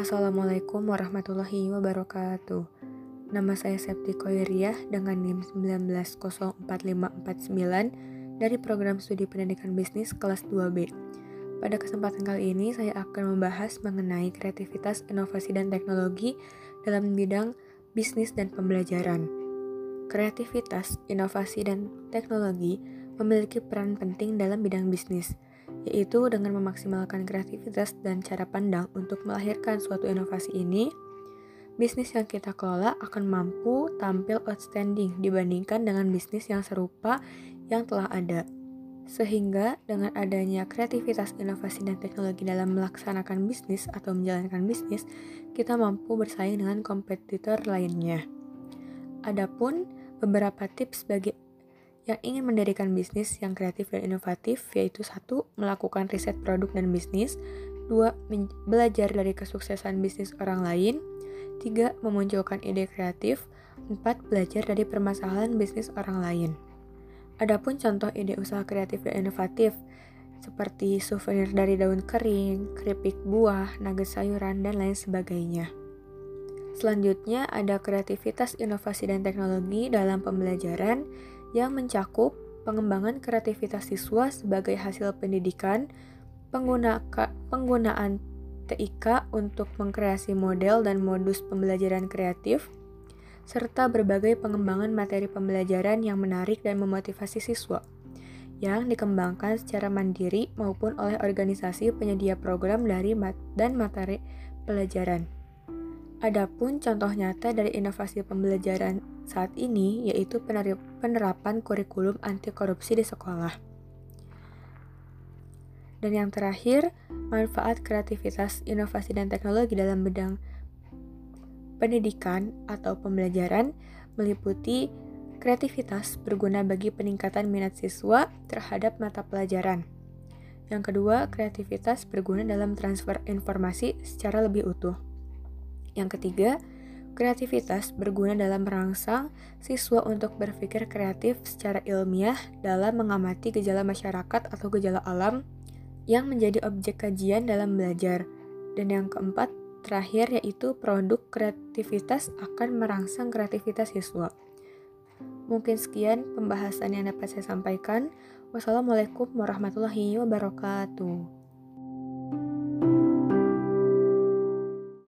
Assalamualaikum warahmatullahi wabarakatuh. Nama saya Septi Koiriah dengan NIM 19054549 dari program studi pendidikan bisnis kelas 2B. Pada kesempatan kali ini saya akan membahas mengenai kreativitas, inovasi, dan teknologi dalam bidang bisnis dan pembelajaran. Kreativitas, inovasi, dan teknologi memiliki peran penting dalam bidang bisnis yaitu dengan memaksimalkan kreativitas dan cara pandang untuk melahirkan suatu inovasi ini, bisnis yang kita kelola akan mampu tampil outstanding dibandingkan dengan bisnis yang serupa yang telah ada. Sehingga dengan adanya kreativitas, inovasi, dan teknologi dalam melaksanakan bisnis atau menjalankan bisnis, kita mampu bersaing dengan kompetitor lainnya. Adapun beberapa tips bagi yang ingin mendirikan bisnis yang kreatif dan inovatif yaitu satu melakukan riset produk dan bisnis, dua belajar dari kesuksesan bisnis orang lain, tiga memunculkan ide kreatif, empat belajar dari permasalahan bisnis orang lain. Adapun contoh ide usaha kreatif dan inovatif seperti souvenir dari daun kering, keripik buah, nugget sayuran, dan lain sebagainya. Selanjutnya ada kreativitas, inovasi, dan teknologi dalam pembelajaran yang mencakup pengembangan kreativitas siswa sebagai hasil pendidikan, penggunaan TIK untuk mengkreasi model dan modus pembelajaran kreatif, serta berbagai pengembangan materi pembelajaran yang menarik dan memotivasi siswa, yang dikembangkan secara mandiri maupun oleh organisasi penyedia program dari mat dan materi pelajaran. Adapun contoh nyata dari inovasi pembelajaran saat ini yaitu penerapan kurikulum anti korupsi di sekolah. Dan yang terakhir, manfaat kreativitas, inovasi, dan teknologi dalam bidang pendidikan atau pembelajaran meliputi kreativitas berguna bagi peningkatan minat siswa terhadap mata pelajaran. Yang kedua, kreativitas berguna dalam transfer informasi secara lebih utuh. Yang ketiga, Kreativitas berguna dalam merangsang siswa untuk berpikir kreatif secara ilmiah dalam mengamati gejala masyarakat atau gejala alam yang menjadi objek kajian dalam belajar. Dan yang keempat, terakhir yaitu produk kreativitas akan merangsang kreativitas siswa. Mungkin sekian pembahasan yang dapat saya sampaikan. Wassalamualaikum warahmatullahi wabarakatuh.